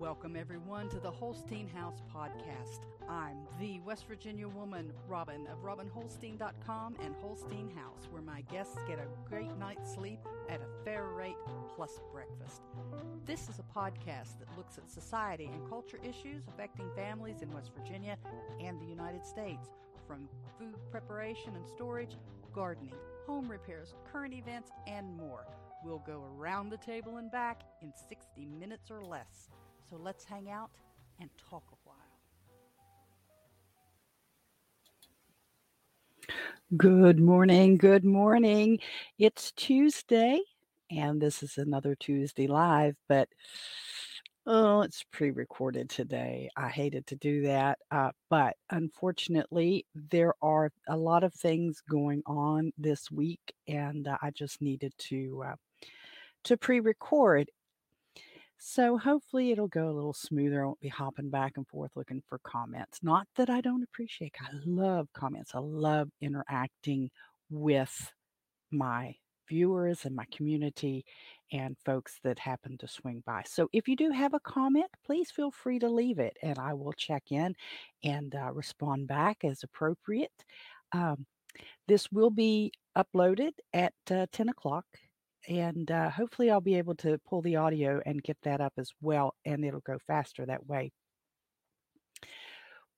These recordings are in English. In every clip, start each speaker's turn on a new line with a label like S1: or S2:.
S1: Welcome, everyone, to the Holstein House Podcast. I'm the West Virginia woman, Robin, of RobinHolstein.com and Holstein House, where my guests get a great night's sleep at a fair rate plus breakfast. This is a podcast that looks at society and culture issues affecting families in West Virginia and the United States, from food preparation and storage, gardening, home repairs, current events, and more. We'll go around the table and back in 60 minutes or less. So let's hang out and talk a while. Good morning. Good morning. It's Tuesday, and this is another Tuesday Live, but oh, it's pre recorded today. I hated to do that. Uh, but unfortunately, there are a lot of things going on this week, and uh, I just needed to. Uh, to pre-record so hopefully it'll go a little smoother. I won't be hopping back and forth looking for comments. Not that I don't appreciate. I love comments. I love interacting with my viewers and my community and folks that happen to swing by. So if you do have a comment, please feel free to leave it and I will check in and uh, respond back as appropriate. Um, this will be uploaded at uh, 10 o'clock and uh, hopefully I'll be able to pull the audio and get that up as well, and it'll go faster that way.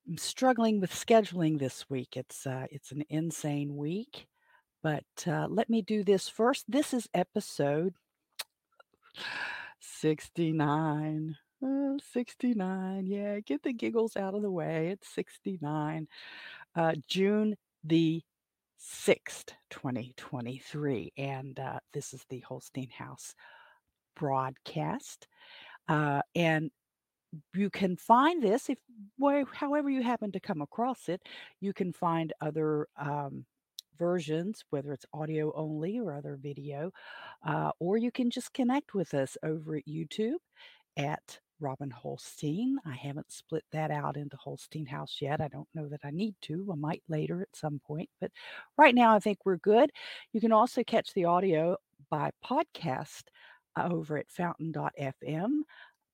S1: I'm struggling with scheduling this week. It's uh, it's an insane week, but uh, let me do this first. This is episode 69. 69. Yeah, get the giggles out of the way. It's 69. Uh, June the 6th, 2023. And uh, this is the Holstein House broadcast. Uh, and you can find this if however you happen to come across it you can find other um, versions whether it's audio only or other video uh, or you can just connect with us over at youtube at Robin Holstein. I haven't split that out into Holstein House yet. I don't know that I need to. I might later at some point, but right now I think we're good. You can also catch the audio by podcast uh, over at fountain.fm.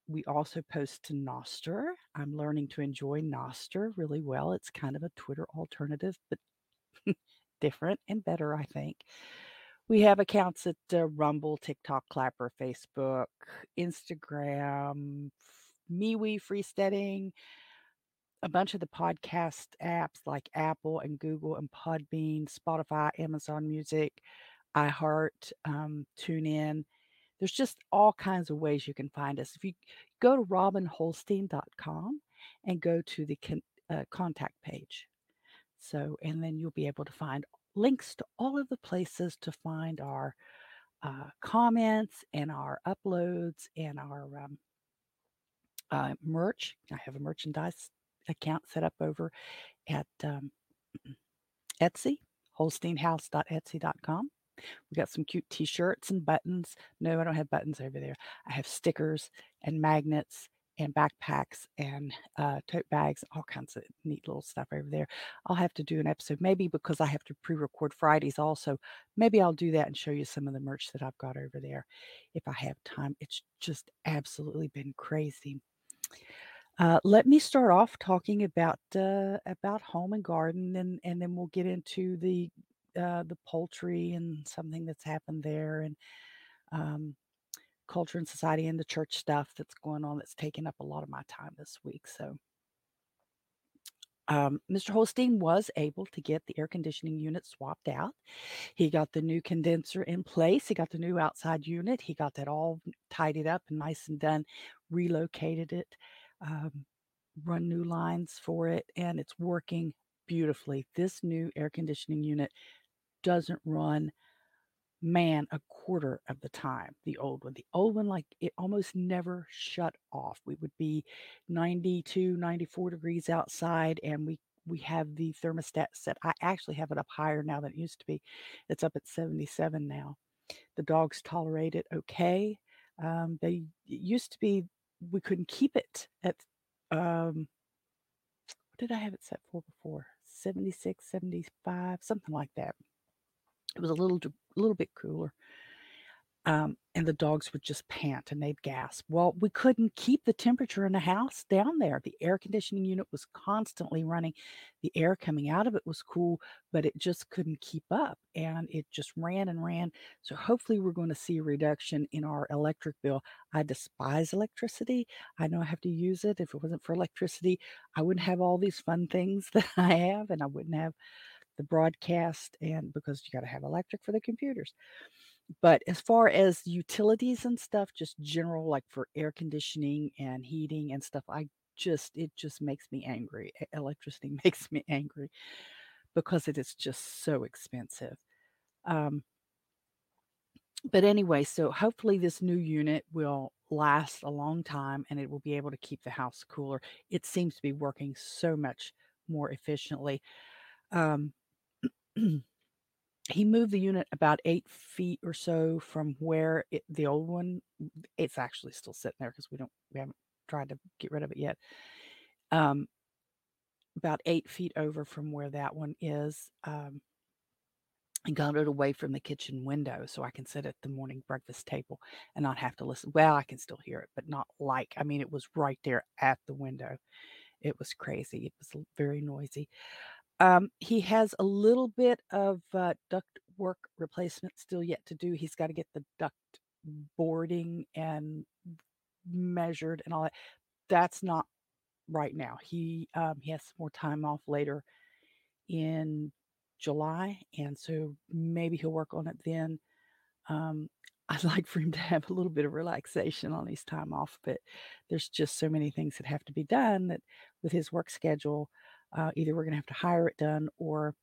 S1: We also post to Nostr. I'm learning to enjoy Nostr really well. It's kind of a Twitter alternative, but different and better, I think. We have accounts at uh, Rumble, TikTok, Clapper, Facebook, Instagram, MeWe, Freesteading, a bunch of the podcast apps like Apple and Google and Podbean, Spotify, Amazon Music, iHeart, um, TuneIn. There's just all kinds of ways you can find us. If you go to robinholstein.com and go to the con- uh, contact page, so and then you'll be able to find links to all of the places to find our uh, comments and our uploads and our um, uh, merch. I have a merchandise account set up over at um, Etsy, holsteinhouse.etsy.com. We got some cute t-shirts and buttons. No, I don't have buttons over there. I have stickers and magnets and backpacks and uh, tote bags, all kinds of neat little stuff over there. I'll have to do an episode, maybe because I have to pre record Fridays also. Maybe I'll do that and show you some of the merch that I've got over there if I have time. It's just absolutely been crazy. Uh, let me start off talking about uh, about home and garden, and and then we'll get into the uh, the poultry and something that's happened there, and um, culture and society and the church stuff that's going on that's taking up a lot of my time this week. So, um, Mr. Holstein was able to get the air conditioning unit swapped out. He got the new condenser in place. He got the new outside unit. He got that all tidied up and nice and done, relocated it, um, run new lines for it, and it's working beautifully. This new air conditioning unit doesn't run man a quarter of the time the old one. The old one like it almost never shut off. We would be 92 94 degrees outside and we we have the thermostat set. I actually have it up higher now than it used to be. It's up at 77 now. The dogs tolerate it okay. Um, they used to be we couldn't keep it at um what did i have it set for before? 76 75 something like that. It was a little little bit cooler. Um, and the dogs would just pant and they'd gasp. Well, we couldn't keep the temperature in the house down there. The air conditioning unit was constantly running. The air coming out of it was cool, but it just couldn't keep up and it just ran and ran. So hopefully we're going to see a reduction in our electric bill. I despise electricity. I know I have to use it. If it wasn't for electricity, I wouldn't have all these fun things that I have and I wouldn't have the broadcast and because you got to have electric for the computers. But as far as utilities and stuff, just general, like for air conditioning and heating and stuff, I just it just makes me angry. Electricity makes me angry because it is just so expensive. Um but anyway, so hopefully this new unit will last a long time and it will be able to keep the house cooler. It seems to be working so much more efficiently. Um he moved the unit about 8 feet or so from where it the old one it's actually still sitting there because we don't we haven't tried to get rid of it yet. Um, about 8 feet over from where that one is, um and got it away from the kitchen window so I can sit at the morning breakfast table and not have to listen. Well, I can still hear it, but not like I mean, it was right there at the window. It was crazy. It was very noisy. Um, he has a little bit of, uh, duct work replacement still yet to do. He's gotta get the duct boarding and measured and all that. That's not right now. He, um, he has some more time off later in July, and so maybe he'll work on it then. Um, I'd like for him to have a little bit of relaxation on his time off, but there's just so many things that have to be done that with his work schedule, uh, either we're gonna have to hire it done or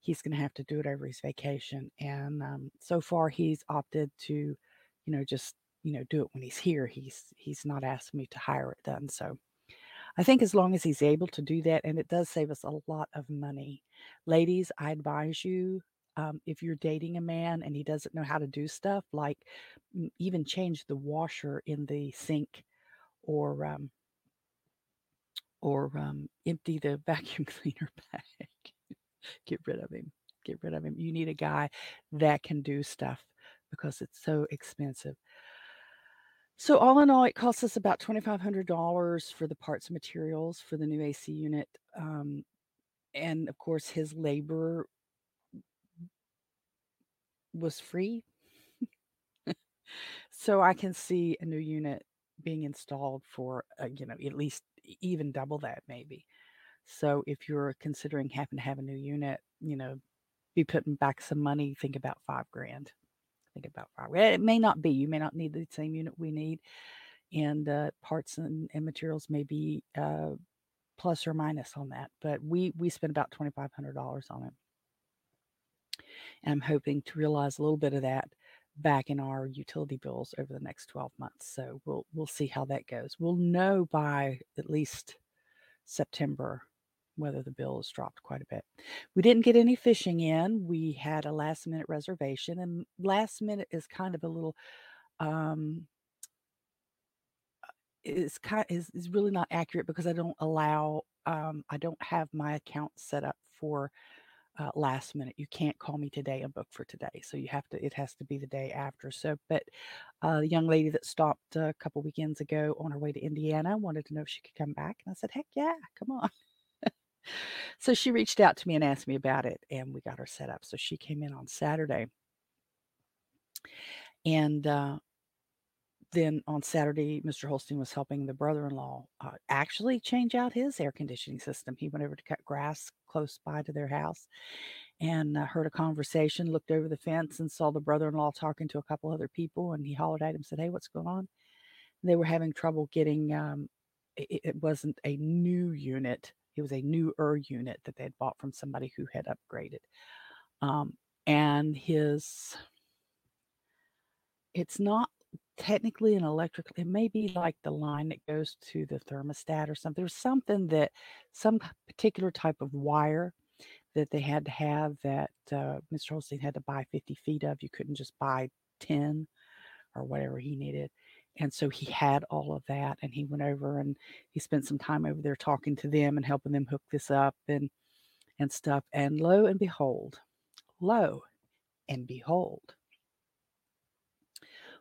S1: he's gonna have to do it over his vacation. And um, so far, he's opted to, you know, just you know do it when he's here. He's he's not asked me to hire it done. So I think as long as he's able to do that, and it does save us a lot of money. Ladies, I advise you. Um, if you're dating a man and he doesn't know how to do stuff like mm, even change the washer in the sink or um, or um, empty the vacuum cleaner bag. Get rid of him. Get rid of him. You need a guy that can do stuff because it's so expensive. So all in all, it costs us about $2,500 for the parts and materials for the new AC unit. Um, and of course, his labor was free. so I can see a new unit being installed for, uh, you know, at least even double that maybe. So if you're considering having to have a new unit, you know, be putting back some money, think about five grand. Think about five. It may not be. You may not need the same unit we need, and uh, parts and, and materials may be uh, plus or minus on that. But we we spent about twenty five hundred dollars on it, and I'm hoping to realize a little bit of that back in our utility bills over the next 12 months. So we'll we'll see how that goes. We'll know by at least September whether the bill has dropped quite a bit. We didn't get any fishing in. We had a last minute reservation, and last minute is kind of a little um is kind is, is really not accurate because I don't allow um I don't have my account set up for uh, last minute. You can't call me today and book for today. So you have to, it has to be the day after. So, but uh, the young lady that stopped a couple weekends ago on her way to Indiana wanted to know if she could come back. And I said, heck yeah, come on. so she reached out to me and asked me about it, and we got her set up. So she came in on Saturday. And uh, then on Saturday, Mr. Holstein was helping the brother-in-law uh, actually change out his air conditioning system. He went over to cut grass close by to their house and uh, heard a conversation, looked over the fence and saw the brother-in-law talking to a couple other people. And he hollered at him, said, "Hey, what's going on?" And they were having trouble getting. Um, it, it wasn't a new unit; it was a newer unit that they had bought from somebody who had upgraded. Um, and his, it's not technically an electric it may be like the line that goes to the thermostat or something. There's something that some particular type of wire that they had to have that uh, Mr. Holstein had to buy 50 feet of. You couldn't just buy 10 or whatever he needed. And so he had all of that and he went over and he spent some time over there talking to them and helping them hook this up and and stuff. And lo and behold, lo and behold,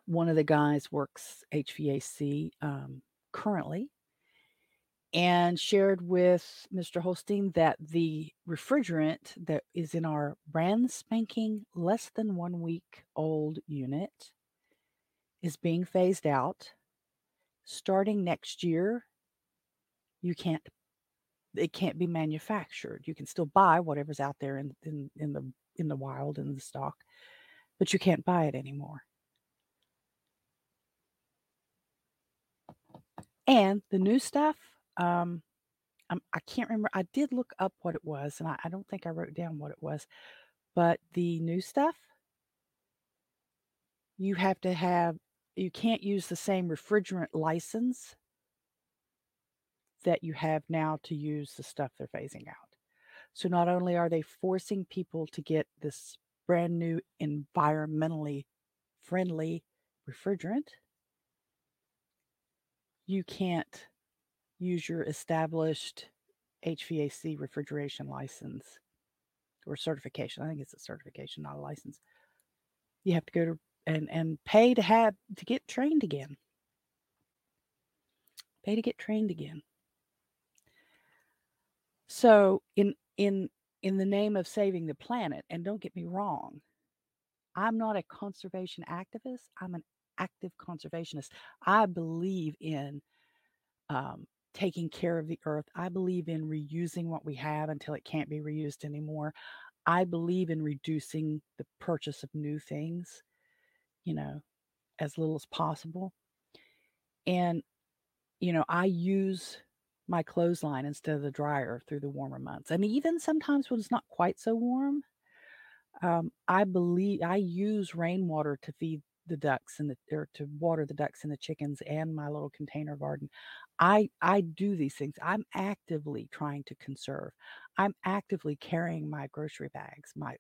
S1: one of the guys works HVAC um, currently and shared with Mr. Holstein that the refrigerant that is in our brand spanking less than one week old unit is being phased out. Starting next year, you can't it can't be manufactured. You can still buy whatever's out there in, in, in the in the wild in the stock, but you can't buy it anymore. And the new stuff, um, I'm, I can't remember. I did look up what it was, and I, I don't think I wrote down what it was. But the new stuff, you have to have, you can't use the same refrigerant license that you have now to use the stuff they're phasing out. So not only are they forcing people to get this brand new environmentally friendly refrigerant, you can't use your established HVAC refrigeration license or certification. I think it's a certification, not a license. You have to go to and and pay to have to get trained again. Pay to get trained again. So in in in the name of saving the planet, and don't get me wrong, I'm not a conservation activist. I'm an active conservationist. I believe in um, taking care of the earth. I believe in reusing what we have until it can't be reused anymore. I believe in reducing the purchase of new things, you know, as little as possible. And, you know, I use my clothesline instead of the dryer through the warmer months. And even sometimes when it's not quite so warm, um, I believe I use rainwater to feed the ducks and the or to water the ducks and the chickens and my little container garden. I I do these things. I'm actively trying to conserve. I'm actively carrying my grocery bags, my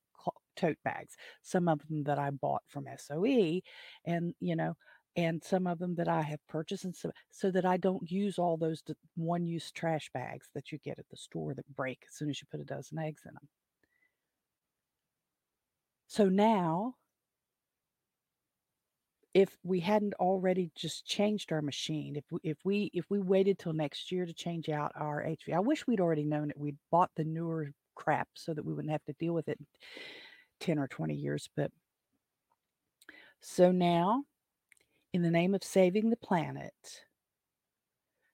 S1: tote bags, some of them that I bought from SOE and you know and some of them that I have purchased and so so that I don't use all those one-use trash bags that you get at the store that break as soon as you put a dozen eggs in them. So now if we hadn't already just changed our machine, if we if we if we waited till next year to change out our HV, I wish we'd already known that We'd bought the newer crap so that we wouldn't have to deal with it 10 or 20 years. But so now, in the name of saving the planet,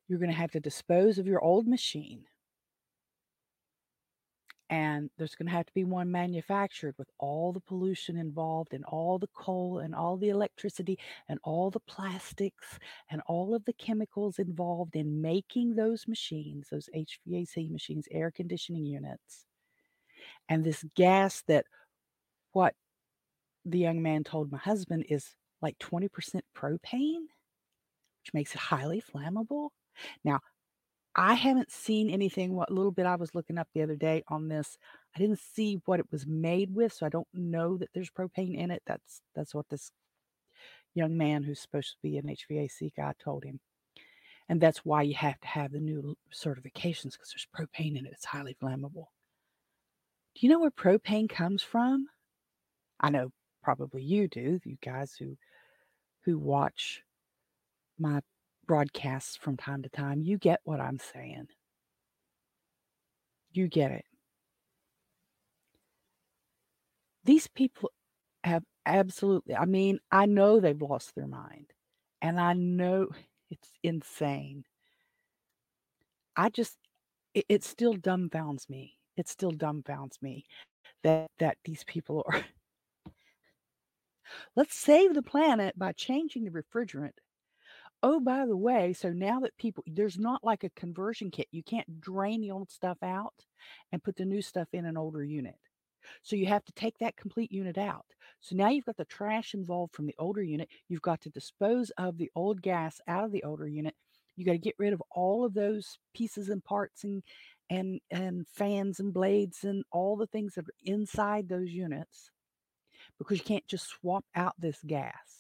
S1: you're going to have to dispose of your old machine and there's going to have to be one manufactured with all the pollution involved and all the coal and all the electricity and all the plastics and all of the chemicals involved in making those machines, those HVAC machines, air conditioning units. And this gas that what the young man told my husband is like 20% propane, which makes it highly flammable. Now, I haven't seen anything. What little bit I was looking up the other day on this, I didn't see what it was made with, so I don't know that there's propane in it. That's that's what this young man who's supposed to be an HVAC guy told him, and that's why you have to have the new certifications because there's propane in it. It's highly flammable. Do you know where propane comes from? I know probably you do, you guys who who watch my broadcasts from time to time. You get what I'm saying. You get it. These people have absolutely, I mean, I know they've lost their mind and I know it's insane. I just, it, it still dumbfounds me. It still dumbfounds me that that these people are. Let's save the planet by changing the refrigerant Oh, by the way, so now that people there's not like a conversion kit. You can't drain the old stuff out and put the new stuff in an older unit. So you have to take that complete unit out. So now you've got the trash involved from the older unit. You've got to dispose of the old gas out of the older unit. You got to get rid of all of those pieces and parts and and and fans and blades and all the things that are inside those units because you can't just swap out this gas.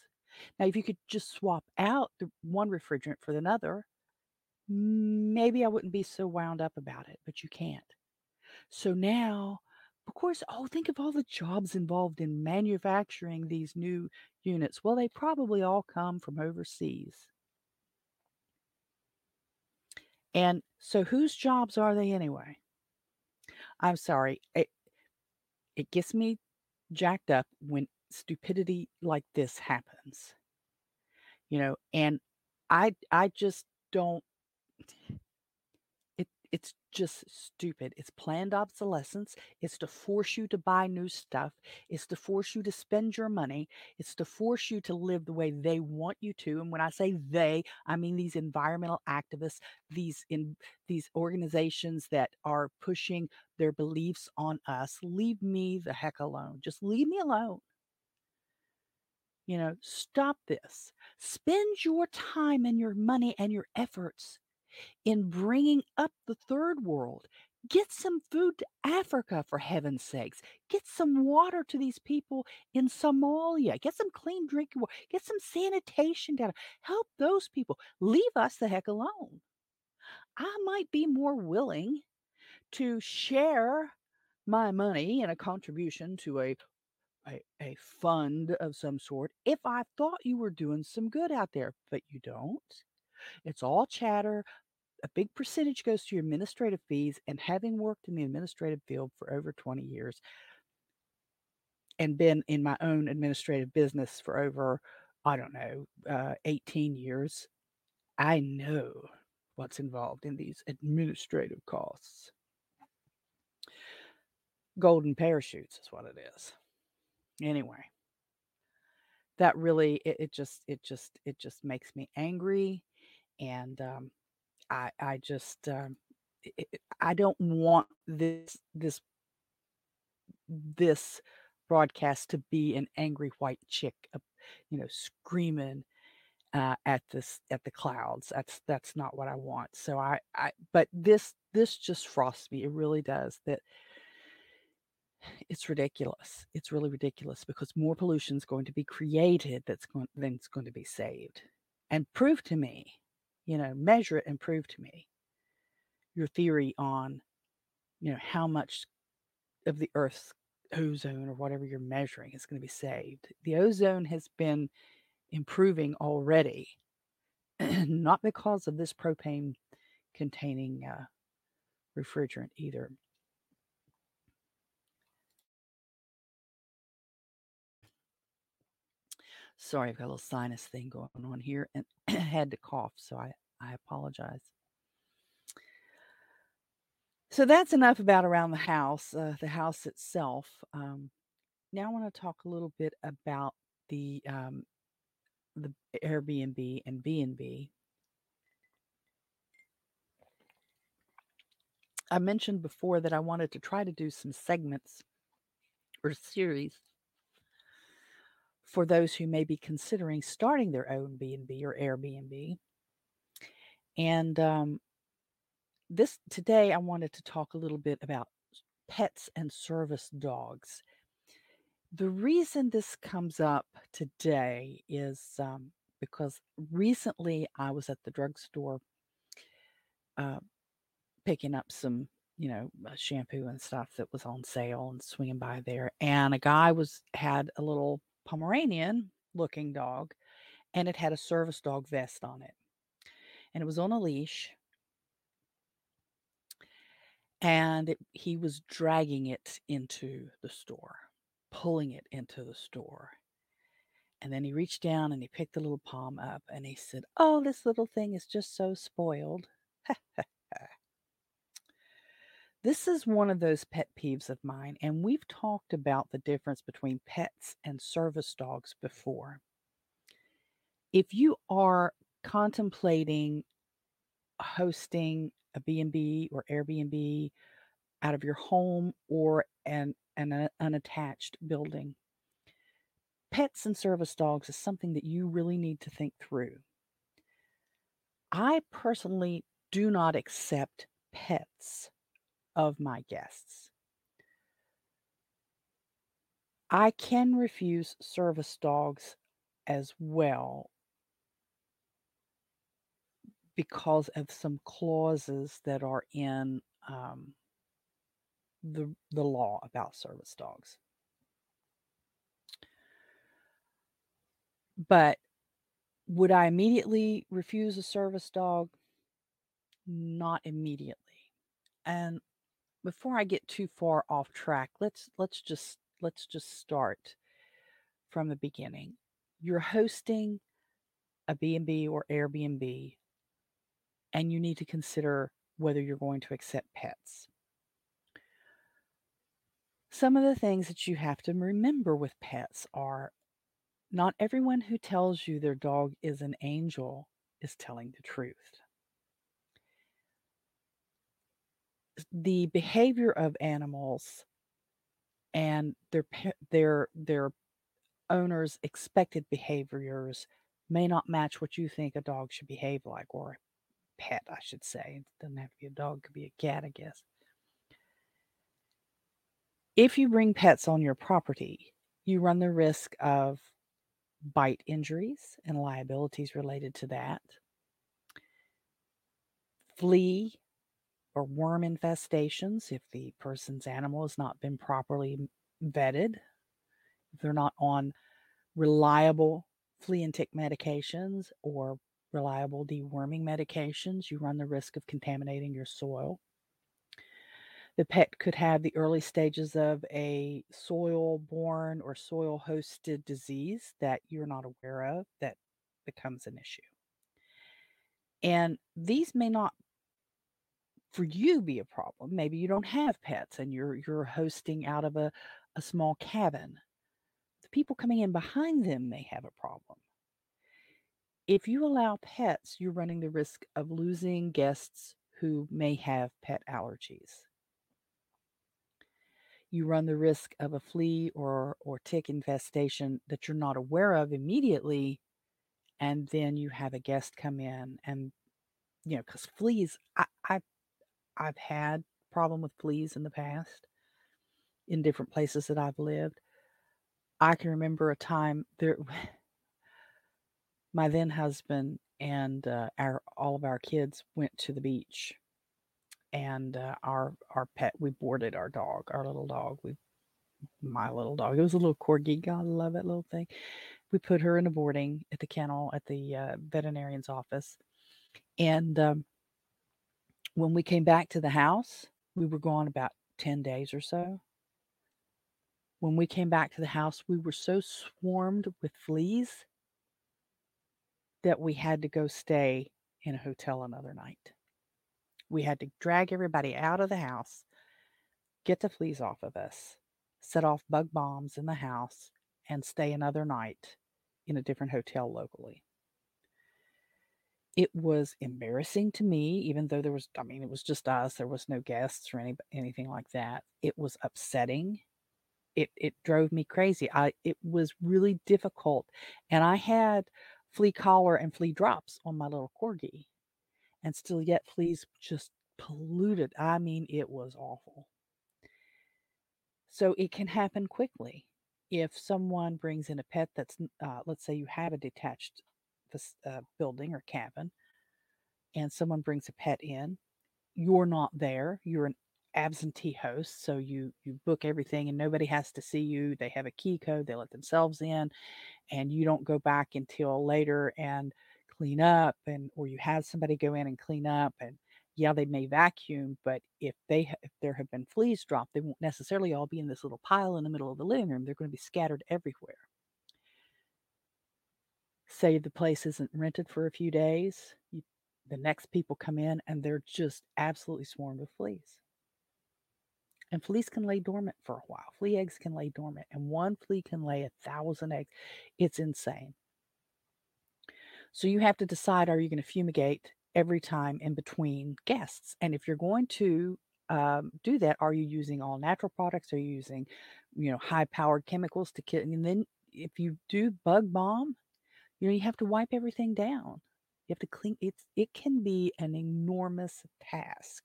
S1: Now, if you could just swap out the one refrigerant for another, maybe I wouldn't be so wound up about it, but you can't. So now Of course, oh, think of all the jobs involved in manufacturing these new units. Well, they probably all come from overseas. And so whose jobs are they anyway? I'm sorry. It it gets me jacked up when stupidity like this happens. You know, and I I just don't it it's just stupid. It's planned obsolescence. It's to force you to buy new stuff. It's to force you to spend your money. It's to force you to live the way they want you to. And when I say they, I mean these environmental activists, these in these organizations that are pushing their beliefs on us. Leave me the heck alone. Just leave me alone. You know, stop this. Spend your time and your money and your efforts in bringing up the third world. Get some food to Africa, for heaven's sakes. Get some water to these people in Somalia. Get some clean drinking water. Get some sanitation data. Help those people. Leave us the heck alone. I might be more willing to share my money in a contribution to a a, a fund of some sort if I thought you were doing some good out there, but you don't. It's all chatter. A big percentage goes to your administrative fees. And having worked in the administrative field for over 20 years and been in my own administrative business for over, I don't know, uh, 18 years, I know what's involved in these administrative costs. Golden parachutes is what it is. Anyway, that really it, it just it just it just makes me angry and um I I just um I don't want this this this broadcast to be an angry white chick, you know, screaming uh, at this at the clouds. That's that's not what I want. So I I but this this just frosts me. It really does. That it's ridiculous. It's really ridiculous because more pollution is going to be created that's going than it's going to be saved. And prove to me, you know, measure it and prove to me your theory on, you know, how much of the Earth's ozone or whatever you're measuring is going to be saved. The ozone has been improving already, not because of this propane containing uh, refrigerant either. Sorry, I've got a little sinus thing going on here and had to cough, so I, I apologize. So that's enough about around the house, uh, the house itself. Um, now I want to talk a little bit about the um, the Airbnb and B&B. I mentioned before that I wanted to try to do some segments or series for those who may be considering starting their own B&B or Airbnb. And um, this today I wanted to talk a little bit about pets and service dogs. The reason this comes up today is um, because recently I was at the drugstore uh, picking up some, you know, uh, shampoo and stuff that was on sale and swinging by there, and a guy was had a little Pomeranian looking dog, and it had a service dog vest on it. And it was on a leash. And it, he was dragging it into the store, pulling it into the store. And then he reached down and he picked the little palm up and he said, Oh, this little thing is just so spoiled. This is one of those pet peeves of mine, and we've talked about the difference between pets and service dogs before. If you are contemplating hosting a B&B or Airbnb out of your home or an, an uh, unattached building, pets and service dogs is something that you really need to think through. I personally do not accept pets of my guests. I can refuse service dogs as well because of some clauses that are in um, the the law about service dogs. But would I immediately refuse a service dog? Not immediately. And before I get too far off track, let's let's just let's just start from the beginning. You're hosting a B&B or Airbnb and you need to consider whether you're going to accept pets. Some of the things that you have to remember with pets are not everyone who tells you their dog is an angel is telling the truth. The behavior of animals and their their their owners' expected behaviors may not match what you think a dog should behave like or a pet, I should say. It doesn't have to be a dog, it could be a cat, I guess. If you bring pets on your property, you run the risk of bite injuries and liabilities related to that, flea or worm infestations if the person's animal has not been properly vetted, if they're not on reliable flea and tick medications or reliable deworming medications, you run the risk of contaminating your soil. The pet could have the early stages of a soil borne or soil hosted disease that you're not aware of that becomes an issue. And these may not for you be a problem. Maybe you don't have pets and you're you're hosting out of a, a small cabin. The people coming in behind them may have a problem. If you allow pets, you're running the risk of losing guests who may have pet allergies. You run the risk of a flea or, or tick infestation that you're not aware of immediately, and then you have a guest come in and you know because fleas I, I I've had problem with fleas in the past in different places that I've lived. I can remember a time there my then husband and uh, our all of our kids went to the beach and uh, our our pet we boarded our dog our little dog we my little dog it was a little corgi god love that little thing we put her in a boarding at the kennel at the uh, veterinarian's office and um, when we came back to the house, we were gone about 10 days or so. When we came back to the house, we were so swarmed with fleas that we had to go stay in a hotel another night. We had to drag everybody out of the house, get the fleas off of us, set off bug bombs in the house, and stay another night in a different hotel locally. It was embarrassing to me, even though there was I mean, it was just us, there was no guests or any anything like that. It was upsetting. It it drove me crazy. I it was really difficult, and I had flea collar and flea drops on my little corgi, and still yet fleas just polluted. I mean, it was awful. So it can happen quickly. If someone brings in a pet that's, uh, let's say you have a detached uh, building or cabin and someone brings a pet in you're not there you're an absentee host so you you book everything and nobody has to see you they have a key code they let themselves in and you don't go back until later and clean up and or you have somebody go in and clean up and yeah they may vacuum but if they if there have been fleas dropped they won't necessarily all be in this little pile in the middle of the living room they're going to be scattered everywhere say the place isn't rented for a few days, you, the next people come in and they're just absolutely swarmed with fleas. And fleas can lay dormant for a while. Flea eggs can lay dormant, and one flea can lay a thousand eggs. It's insane. So you have to decide are you going to fumigate every time in between guests? And if you're going to um, do that, are you using all natural products? Are you using, you know, high powered chemicals to kill? And then if you do bug bomb, you know, you have to wipe everything down. You have to clean it's it can be an enormous task.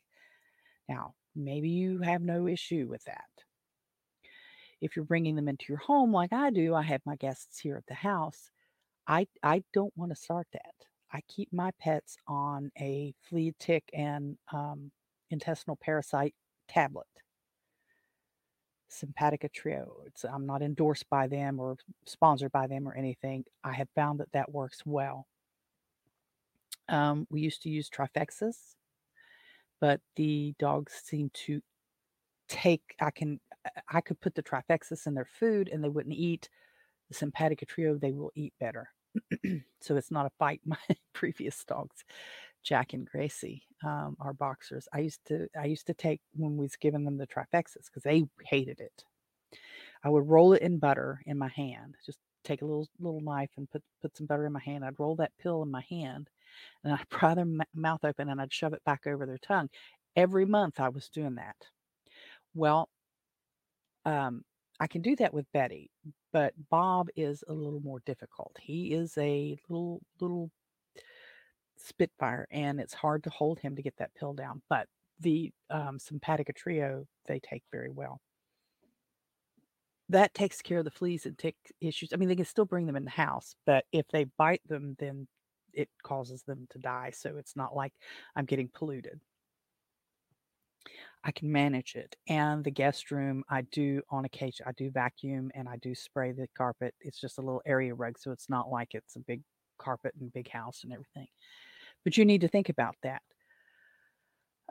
S1: Now, maybe you have no issue with that. If you're bringing them into your home like I do, I have my guests here at the house. I I don't want to start that. I keep my pets on a flea, tick, and um, intestinal parasite tablet. Simparica Trio. It's, I'm not endorsed by them or sponsored by them or anything. I have found that that works well. Um, we used to use Trifexis, but the dogs seem to take. I can I could put the Trifexis in their food and they wouldn't eat. The Simparica Trio they will eat better. so it's not a fight. My previous dogs, Jack and Gracie, um, our boxers. I used to I used to take when we was giving them the Trifexis because they hated it. I would roll it in butter in my hand. Just take a little little knife and put put some butter in my hand. I'd roll that pill in my hand, and I'd pry their m- mouth open and I'd shove it back over their tongue. Every month I was doing that. Well, um, I can do that with Betty, but Bob is a little more difficult. He is a little little spitfire, and it's hard to hold him to get that pill down. But the um, Simparica trio they take very well. That takes care of the fleas and tick issues. I mean, they can still bring them in the house, but if they bite them, then it causes them to die. So it's not like I'm getting polluted. I can manage it. And the guest room, I do on occasion, I do vacuum and I do spray the carpet. It's just a little area rug, so it's not like it's a big carpet and big house and everything. But you need to think about that.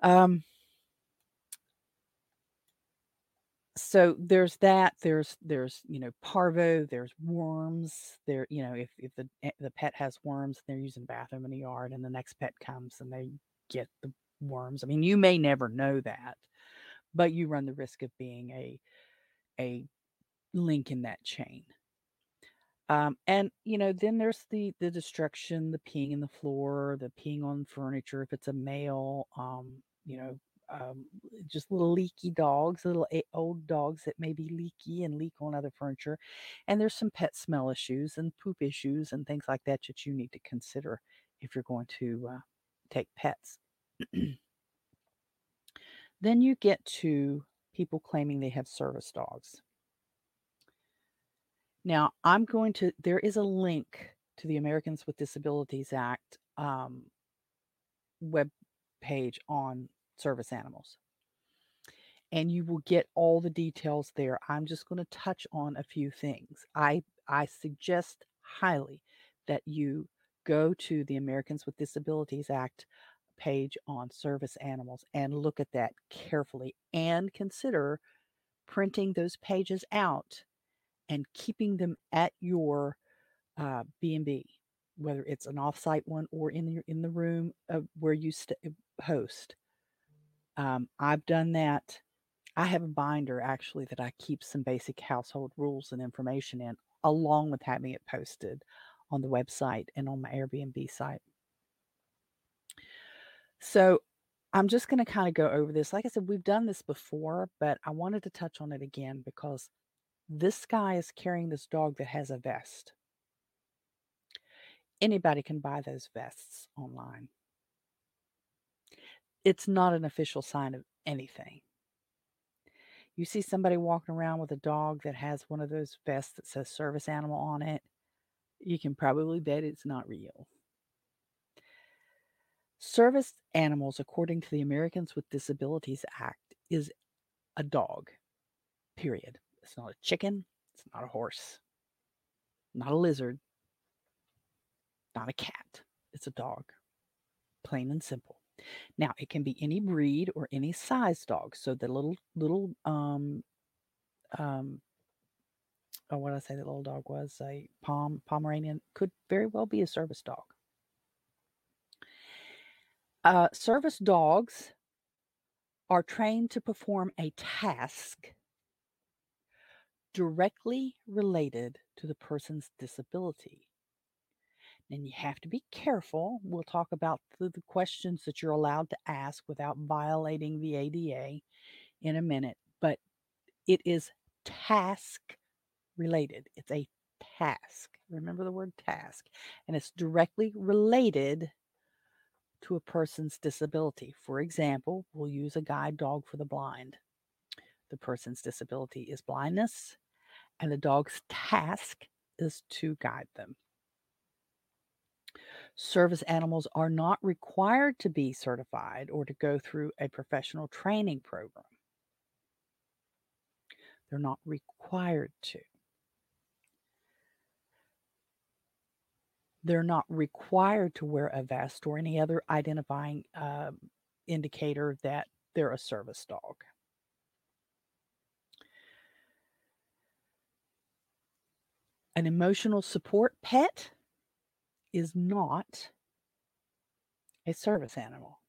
S1: Um, so there's that there's there's you know parvo there's worms there you know if, if the eh, the pet has worms and they're using bathroom in the yard and the next pet comes and they get the worms i mean you may never know that but you run the risk of being a a link in that chain um, and you know then there's the the destruction the peeing in the floor the peeing on furniture if it's a male um, you know um, just little leaky dogs, little old dogs that may be leaky and leak on other furniture. And there's some pet smell issues and poop issues and things like that that you need to consider if you're going to uh, take pets. then you get to people claiming they have service dogs. Now, I'm going to, there is a link to the Americans with Disabilities Act um, web page on service animals. And you will get all the details there. I'm just going to touch on a few things. I, I suggest highly that you go to the Americans with Disabilities Act page on service animals and look at that carefully and consider printing those pages out and keeping them at your uh, B&B, whether it's an offsite one or in your in the room uh, where you st- host. Um, I've done that. I have a binder actually that I keep some basic household rules and information in, along with having it posted on the website and on my Airbnb site. So I'm just going to kind of go over this. Like I said, we've done this before, but I wanted to touch on it again because this guy is carrying this dog that has a vest. Anybody can buy those vests online it's not an official sign of anything. You see somebody walking around with a dog that has one of those vests that says service animal on it, you can probably bet it's not real. Service animals, according to the Americans with Disabilities Act, is a dog, period. It's not a chicken, it's not a horse, not a lizard, not a cat. It's a dog, plain and simple. Now, it can be any breed or any size dog. So the little little um um oh what did I say the little dog was a pom Pomeranian could very well be a service dog. Uh, service dogs are trained to perform a task directly related to the person's disability. And you have to be careful. We'll talk about the, the questions that you're allowed to ask without violating the ADA in a minute. But it is task related. It's a task. Remember the word task. And it's directly related to a person's disability. For example, we'll use a guide dog for the blind. The person's disability is blindness, and the dog's task is to guide them. Service animals are not required to be certified or to go through a professional training program. They're not required to. They're not required to wear a vest or any other identifying uh, indicator that they're a service dog. An emotional support pet is not a service animal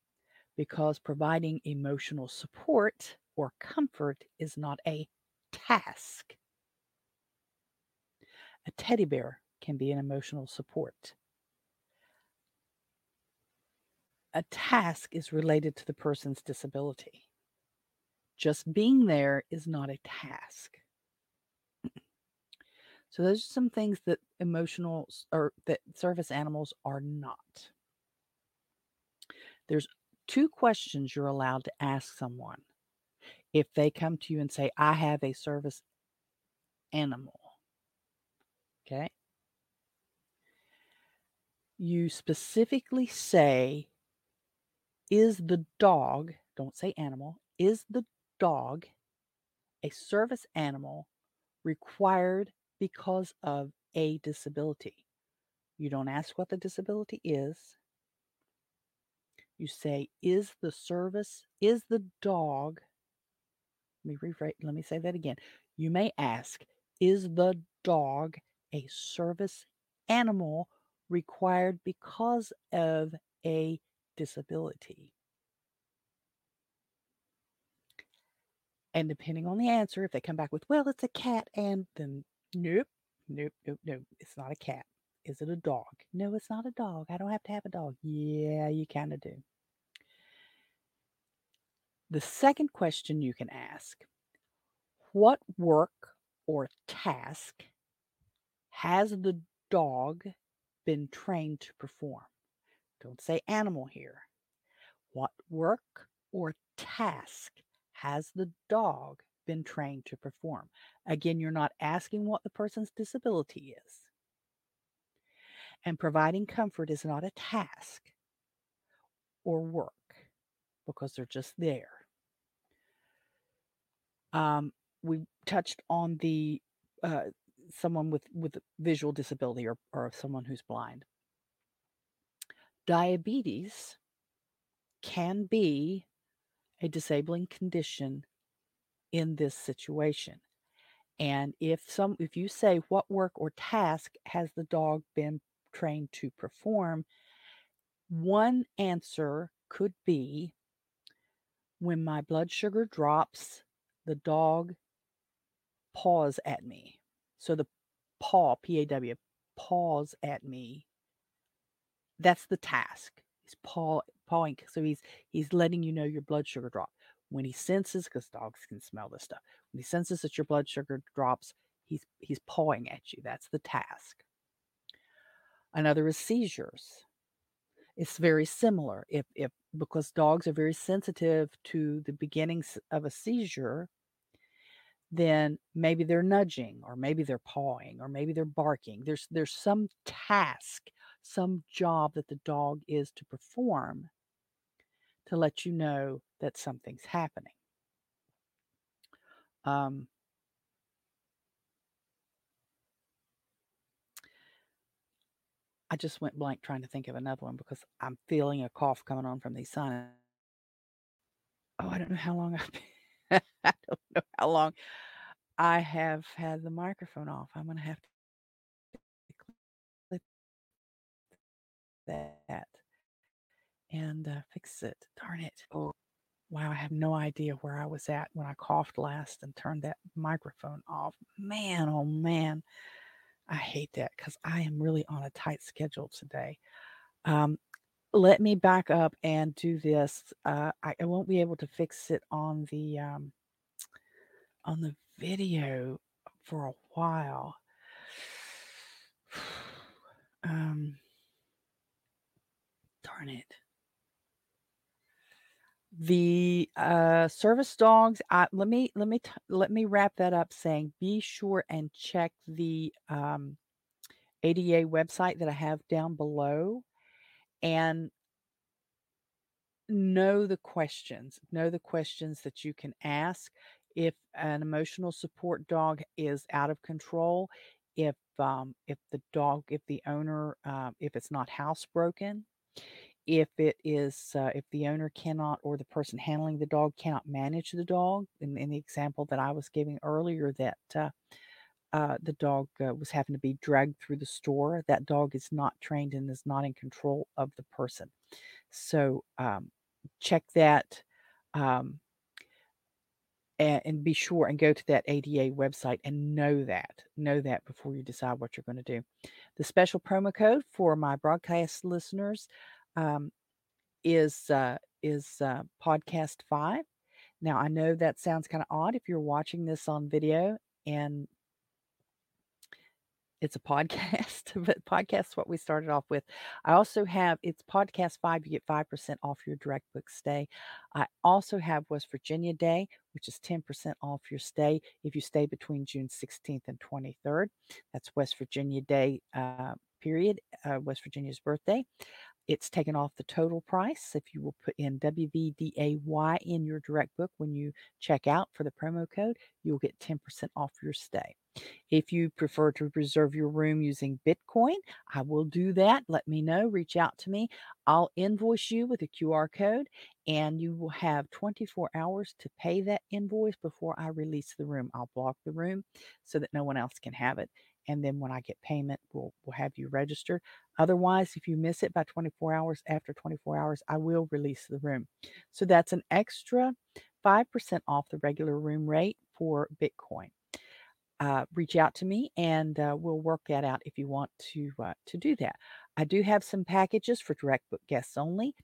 S1: because providing emotional support or comfort is not a task. A teddy bear can be an emotional support. A task is related to the person's disability. Just being there is not a task. So those are some things that emotional or that service animals are not. There's two questions you're allowed to ask someone if they come to you and say, I have a service animal. Okay. You specifically say, is the dog, don't say animal, is the dog a service animal required because of a disability? You don't ask what the disability is. You say, is the service, is the dog, let me rephrase, let me say that again. You may ask, is the dog a service animal required because of a disability? And depending on the answer, if they come back with, well, it's a cat, and then nope, nope, nope, nope, it's not a cat. Is it a dog? No, it's not a dog. I don't have to have a dog. Yeah, you kind of do. The second question you can ask What work or task has the dog been trained to perform? Don't say animal here. What work or task has the dog been trained to perform? Again, you're not asking what the person's disability is. And providing comfort is not a task or work because they're just there. Um, we touched on the uh, someone with with visual disability or or someone who's blind. Diabetes can be a disabling condition in this situation. And if some if you say what work or task has the dog been trained to perform, one answer could be when my blood sugar drops the dog paws at me. So the paw, P A W, paws at me. That's the task. He's paw, pawing. So he's he's letting you know your blood sugar drop. When he senses, because dogs can smell this stuff, when he senses that your blood sugar drops, he's he's pawing at you. That's the task. Another is seizures. It's very similar. If if because dogs are very sensitive to the beginnings of a seizure, then maybe they're nudging or maybe they're pawing or maybe they're barking there's there's some task some job that the dog is to perform to let you know that something's happening um, I just went blank trying to think of another one because I'm feeling a cough coming on from these sinuses. Oh, I don't know how long I've been I don't know how long I have had the microphone off. I'm going to have to clip that and uh, fix it. Darn it. Oh, wow. I have no idea where I was at when I coughed last and turned that microphone off. Man, oh man. I hate that because I am really on a tight schedule today. Um, let me back up and do this. Uh, I, I won't be able to fix it on the um, on the video for a while. Um, darn it. The uh, service dogs. I, let me let me t- let me wrap that up. Saying, be sure and check the um, ADA website that I have down below and know the questions know the questions that you can ask if an emotional support dog is out of control, if um, if the dog, if the owner, uh, if it's not housebroken, if it is, uh, if the owner cannot or the person handling the dog cannot manage the dog, in, in the example that I was giving earlier, that uh, uh, the dog uh, was having to be dragged through the store, that dog is not trained and is not in control of the person. So um, check that. Um, and, and be sure and go to that ADA website and know that. Know that before you decide what you're going to do. The special promo code for my broadcast listeners um, is uh, is uh, podcast five. Now I know that sounds kind of odd if you're watching this on video and it's a podcast, but podcast what we started off with. I also have it's podcast five. You get five percent off your direct book stay. I also have West Virginia Day, which is ten percent off your stay if you stay between June 16th and 23rd. That's West Virginia Day. Uh, period. Uh, West Virginia's birthday. It's taken off the total price. If you will put in WVDAY in your direct book when you check out for the promo code, you'll get 10% off your stay. If you prefer to reserve your room using Bitcoin, I will do that. Let me know. Reach out to me. I'll invoice you with a QR code, and you will have 24 hours to pay that invoice before I release the room. I'll block the room so that no one else can have it and then when I get payment, we'll we'll have you register. Otherwise, if you miss it by 24 hours, after 24 hours, I will release the room. So that's an extra 5% off the regular room rate for Bitcoin. Uh, reach out to me and uh, we'll work that out if you want to uh, to do that. I do have some packages for direct book guests only.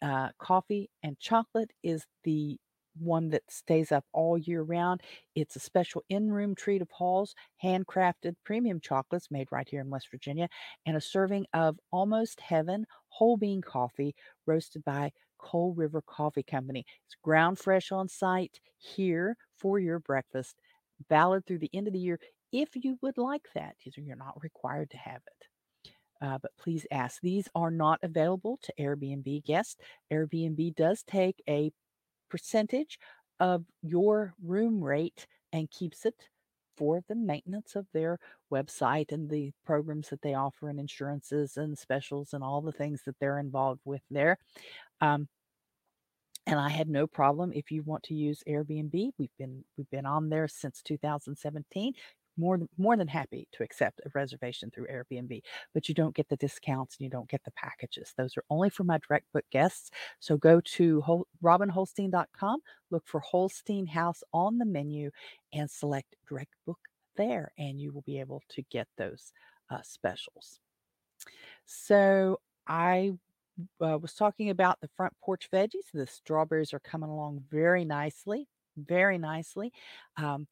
S1: Uh, coffee and chocolate is the one that stays up all year round. It's a special in room treat of Hall's handcrafted premium chocolates made right here in West Virginia, and a serving of Almost Heaven whole bean coffee roasted by Coal River Coffee Company. It's ground fresh on site here for your breakfast, valid through the end of the year if you would like that. You're not required to have it. Uh, but please ask. These are not available to Airbnb guests. Airbnb does take a percentage of your room rate and keeps it for the maintenance of their website and the programs that they offer and insurances and specials and all the things that they're involved with there. Um, and I had no problem if you want to use Airbnb. We've been we've been on there since 2017 more than more than happy to accept a reservation through Airbnb, but you don't get the discounts and you don't get the packages. Those are only for my direct book guests. So go to Hol- robinholstein.com, look for Holstein House on the menu, and select direct book there, and you will be able to get those uh, specials. So I uh, was talking about the front porch veggies. The strawberries are coming along very nicely very nicely. Um,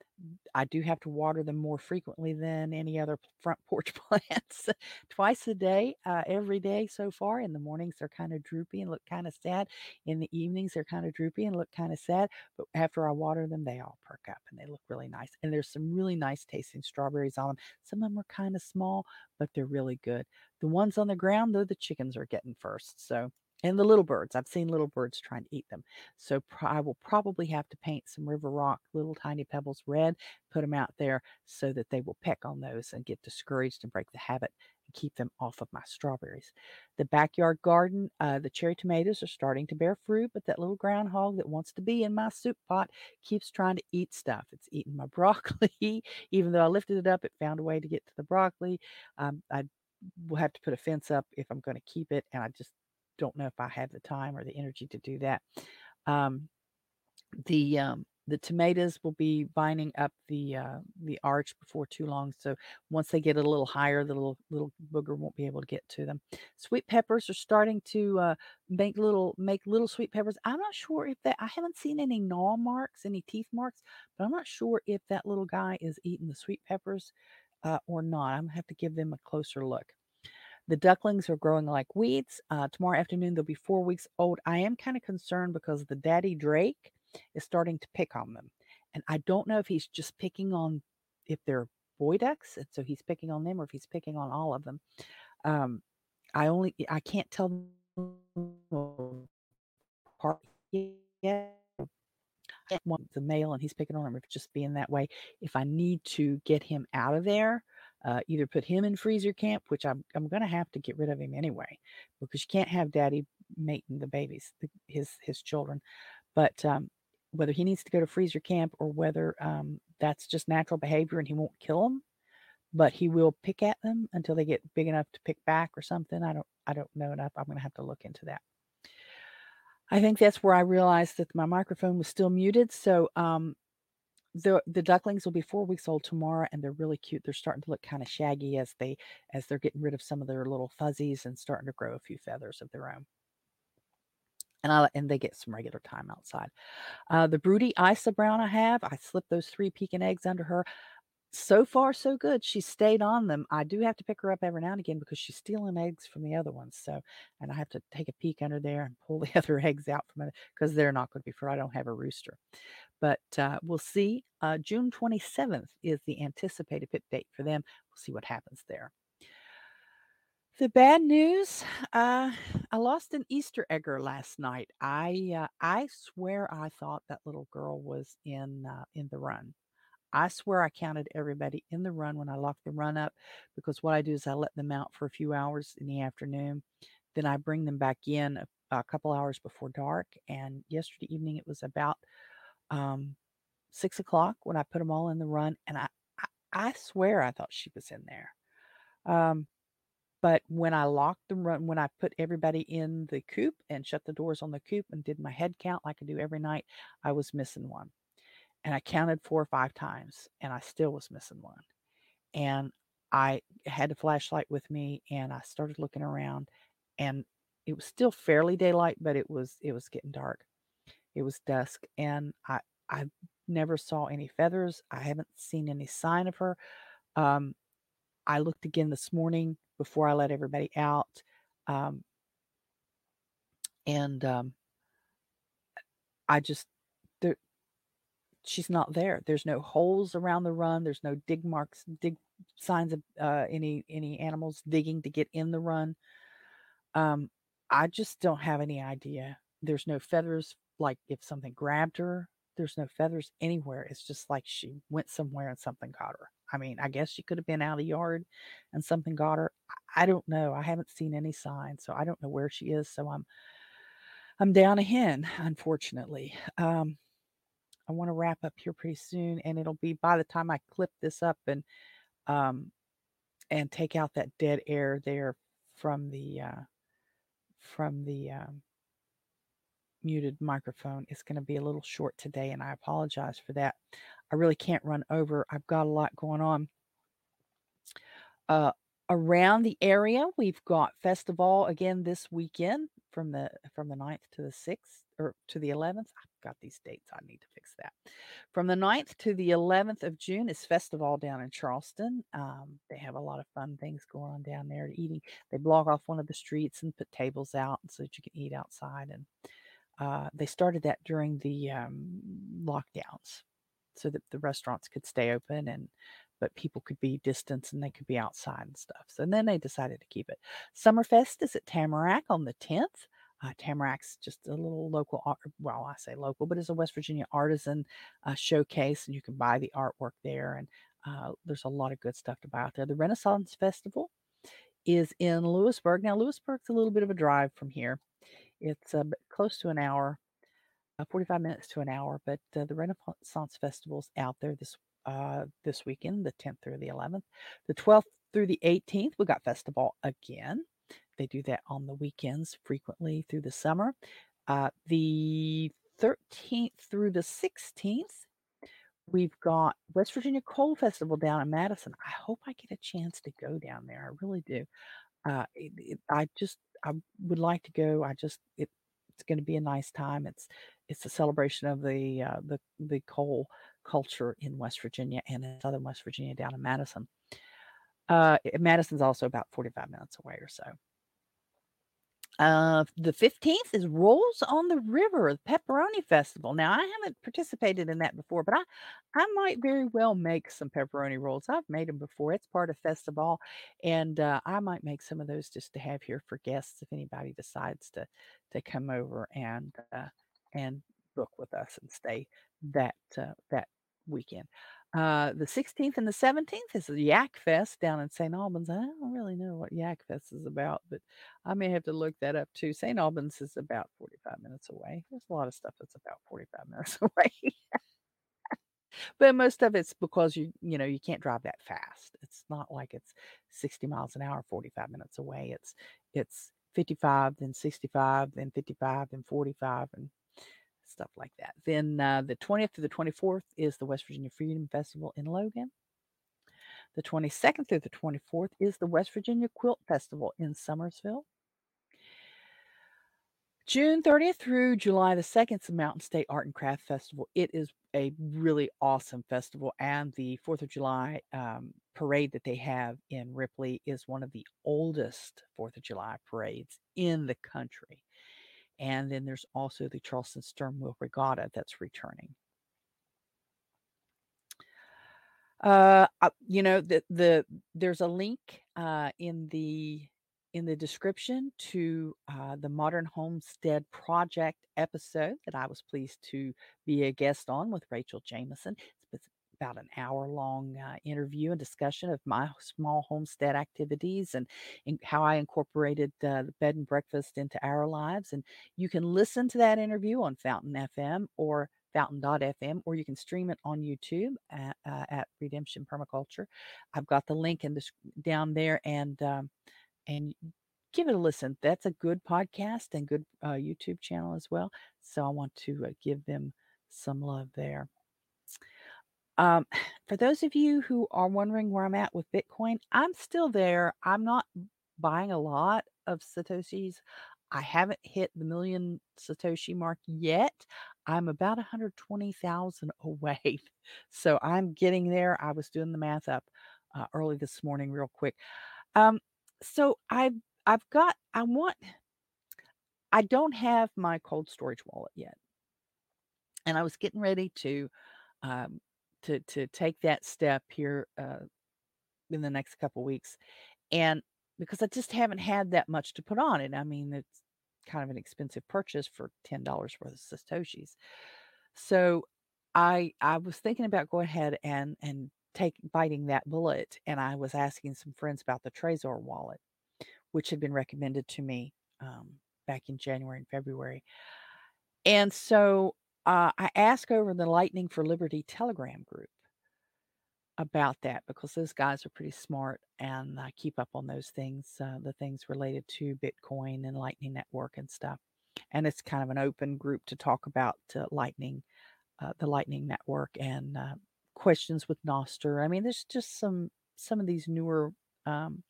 S1: I do have to water them more frequently than any other front porch plants. Twice a day, uh, every day so far. In the mornings, they're kind of droopy and look kind of sad. In the evenings, they're kind of droopy and look kind of sad. But after I water them, they all perk up and they look really nice. And there's some really nice tasting strawberries on them. Some of them are kind of small, but they're really good. The ones on the ground, though, the chickens are getting first. So and the little birds. I've seen little birds trying to eat them. So I will probably have to paint some river rock, little tiny pebbles red, put them out there so that they will peck on those and get discouraged and break the habit and keep them off of my strawberries. The backyard garden, uh, the cherry tomatoes are starting to bear fruit, but that little groundhog that wants to be in my soup pot keeps trying to eat stuff. It's eating my broccoli. Even though I lifted it up, it found a way to get to the broccoli. Um, I will have to put a fence up if I'm going to keep it. And I just don't know if I have the time or the energy to do that. Um, the um, the tomatoes will be vining up the uh, the arch before too long. So once they get a little higher, the little little booger won't be able to get to them. Sweet peppers are starting to uh, make little make little sweet peppers. I'm not sure if that I haven't seen any gnaw marks, any teeth marks, but I'm not sure if that little guy is eating the sweet peppers uh, or not. I'm gonna have to give them a closer look. The ducklings are growing like weeds. Uh, tomorrow afternoon, they'll be four weeks old. I am kind of concerned because the daddy Drake is starting to pick on them. And I don't know if he's just picking on if they're boy ducks, and so he's picking on them, or if he's picking on all of them. Um, I only I can't tell apart yet. one's a male and he's picking on him, if just being that way. If I need to get him out of there, uh, either put him in freezer camp, which I'm I'm gonna have to get rid of him anyway, because you can't have daddy mating the babies, the, his his children. But um, whether he needs to go to freezer camp or whether um, that's just natural behavior and he won't kill them, but he will pick at them until they get big enough to pick back or something. I don't I don't know enough. I'm gonna have to look into that. I think that's where I realized that my microphone was still muted. So um, the the ducklings will be four weeks old tomorrow, and they're really cute. They're starting to look kind of shaggy as they as they're getting rid of some of their little fuzzies and starting to grow a few feathers of their own. And I and they get some regular time outside. Uh, the broody Isa Brown I have, I slipped those three Pekin eggs under her so far so good. She stayed on them. I do have to pick her up every now and again because she's stealing eggs from the other ones. So, and I have to take a peek under there and pull the other eggs out from it because they're not going to be for. I don't have a rooster, but uh, we'll see. Uh, June 27th is the anticipated pit date for them. We'll see what happens there. The bad news, uh, I lost an Easter egger last night. I uh, I swear I thought that little girl was in uh, in the run. I swear I counted everybody in the run when I locked the run up because what I do is I let them out for a few hours in the afternoon. Then I bring them back in a, a couple hours before dark. And yesterday evening it was about um, six o'clock when I put them all in the run. And I, I, I swear I thought she was in there. Um, but when I locked the run, when I put everybody in the coop and shut the doors on the coop and did my head count like I do every night, I was missing one and I counted four or five times and I still was missing one. And I had a flashlight with me and I started looking around and it was still fairly daylight, but it was it was getting dark. It was dusk and I I never saw any feathers. I haven't seen any sign of her. Um, I looked again this morning before I let everybody out. Um, and um, I just she's not there. There's no holes around the run. There's no dig marks, dig signs of uh, any any animals digging to get in the run. Um, I just don't have any idea. There's no feathers. Like if something grabbed her, there's no feathers anywhere. It's just like she went somewhere and something caught her. I mean, I guess she could have been out of the yard and something got her. I don't know. I haven't seen any signs, so I don't know where she is. So I'm I'm down a hen, unfortunately. Um, I want to wrap up here pretty soon, and it'll be by the time I clip this up and um and take out that dead air there from the uh, from the um, muted microphone. It's going to be a little short today, and I apologize for that. I really can't run over. I've got a lot going on. Uh, around the area, we've got festival again this weekend from the from the 9th to the 6th or to the 11th. I've got these dates. I need to fix that. From the 9th to the 11th of June is Festival down in Charleston. Um, they have a lot of fun things going on down there. Eating, they block off one of the streets and put tables out so that you can eat outside. And uh, they started that during the um, lockdowns so that the restaurants could stay open and but people could be distance and they could be outside and stuff. So then they decided to keep it. Summerfest is at Tamarack on the 10th. Uh, Tamarack's just a little local, art, well, I say local, but it's a West Virginia artisan uh, showcase, and you can buy the artwork there. And uh, there's a lot of good stuff to buy out there. The Renaissance Festival is in Lewisburg. Now, Lewisburg's a little bit of a drive from here. It's uh, close to an hour, uh, 45 minutes to an hour, but uh, the Renaissance Festival's out there this uh, this weekend, the 10th through the 11th. The 12th through the 18th, we got festival again. They do that on the weekends frequently through the summer. Uh, the 13th through the 16th, we've got West Virginia Coal Festival down in Madison. I hope I get a chance to go down there. I really do. Uh, it, it, I just I would like to go. I just it, it's going to be a nice time. It's it's a celebration of the uh, the the coal culture in West Virginia and in southern West Virginia down in Madison. Uh, Madison's also about 45 minutes away or so. Uh, the 15th is Rolls on the River, the Pepperoni Festival. Now, I haven't participated in that before, but I, I might very well make some pepperoni rolls. I've made them before. It's part of festival, and uh, I might make some of those just to have here for guests if anybody decides to to come over and uh, and book with us and stay that uh, that weekend. Uh, the 16th and the 17th is the Yak Fest down in St. Albans. I don't really know what Yak Fest is about, but I may have to look that up too. St. Albans is about 45 minutes away. There's a lot of stuff that's about 45 minutes away. but most of it's because you you know you can't drive that fast. It's not like it's 60 miles an hour 45 minutes away. It's it's 55 then 65 then 55 then 45 and stuff like that. Then uh, the 20th to the 24th is the West Virginia Freedom Festival in Logan. The 22nd through the 24th is the West Virginia Quilt Festival in Summersville. June 30th through July the 2nd is the Mountain State Art and Craft Festival. It is a really awesome festival, and the 4th of July um, parade that they have in Ripley is one of the oldest 4th of July parades in the country. And then there's also the Charleston Stern Wheel Regatta that's returning. Uh, you know, the the there's a link uh, in the in the description to uh, the Modern Homestead Project episode that I was pleased to be a guest on with Rachel Jameson. About an hour long uh, interview and discussion of my small homestead activities and, and how I incorporated uh, the bed and breakfast into our lives. And you can listen to that interview on Fountain FM or fountain.fm or you can stream it on YouTube at, uh, at Redemption Permaculture. I've got the link in this down there and um, and give it a listen. That's a good podcast and good uh, YouTube channel as well. So I want to uh, give them some love there. Um, for those of you who are wondering where I'm at with Bitcoin, I'm still there. I'm not buying a lot of Satoshis. I haven't hit the million Satoshi mark yet. I'm about 120,000 away. So I'm getting there. I was doing the math up uh, early this morning, real quick. Um, so I've I've got I want I don't have my cold storage wallet yet. And I was getting ready to um, to to take that step here uh, in the next couple weeks, and because I just haven't had that much to put on it. I mean, it's kind of an expensive purchase for ten dollars worth of satoshis. So I I was thinking about going ahead and and take biting that bullet, and I was asking some friends about the Trezor wallet, which had been recommended to me um, back in January and February. And so uh, I asked over the Lightning for Liberty Telegram group about that because those guys are pretty smart and I keep up on those things, uh, the things related to Bitcoin and Lightning Network and stuff. And it's kind of an open group to talk about uh, Lightning, uh, the Lightning Network, and uh, questions with Nostr. I mean, there's just some some of these newer um,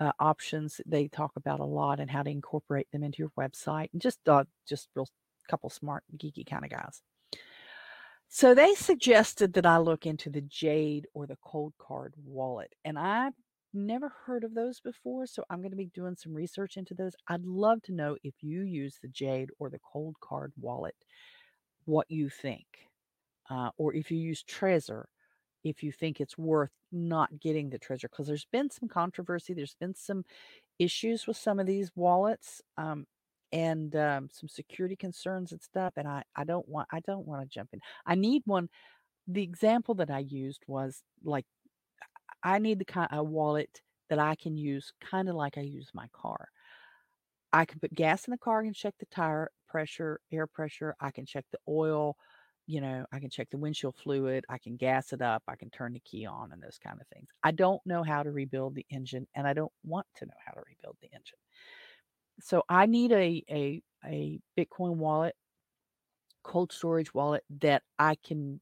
S1: uh, options they talk about a lot and how to incorporate them into your website, and just uh, just real couple smart geeky kind of guys. So they suggested that I look into the Jade or the Cold Card wallet, and I've never heard of those before, so I'm going to be doing some research into those. I'd love to know if you use the Jade or the Cold Card wallet, what you think uh, or if you use Trezor, if you think it's worth not getting the Trezor, because there's been some controversy, there's been some issues with some of these wallets, um, and um, some security concerns and stuff. And I, I don't want, I don't want to jump in. I need one. The example that I used was like, I need the kind of a wallet that I can use, kind of like I use my car. I can put gas in the car and check the tire pressure, air pressure. I can check the oil you know, I can check the windshield fluid, I can gas it up, I can turn the key on and those kind of things. I don't know how to rebuild the engine and I don't want to know how to rebuild the engine. So I need a a a Bitcoin wallet, cold storage wallet that I can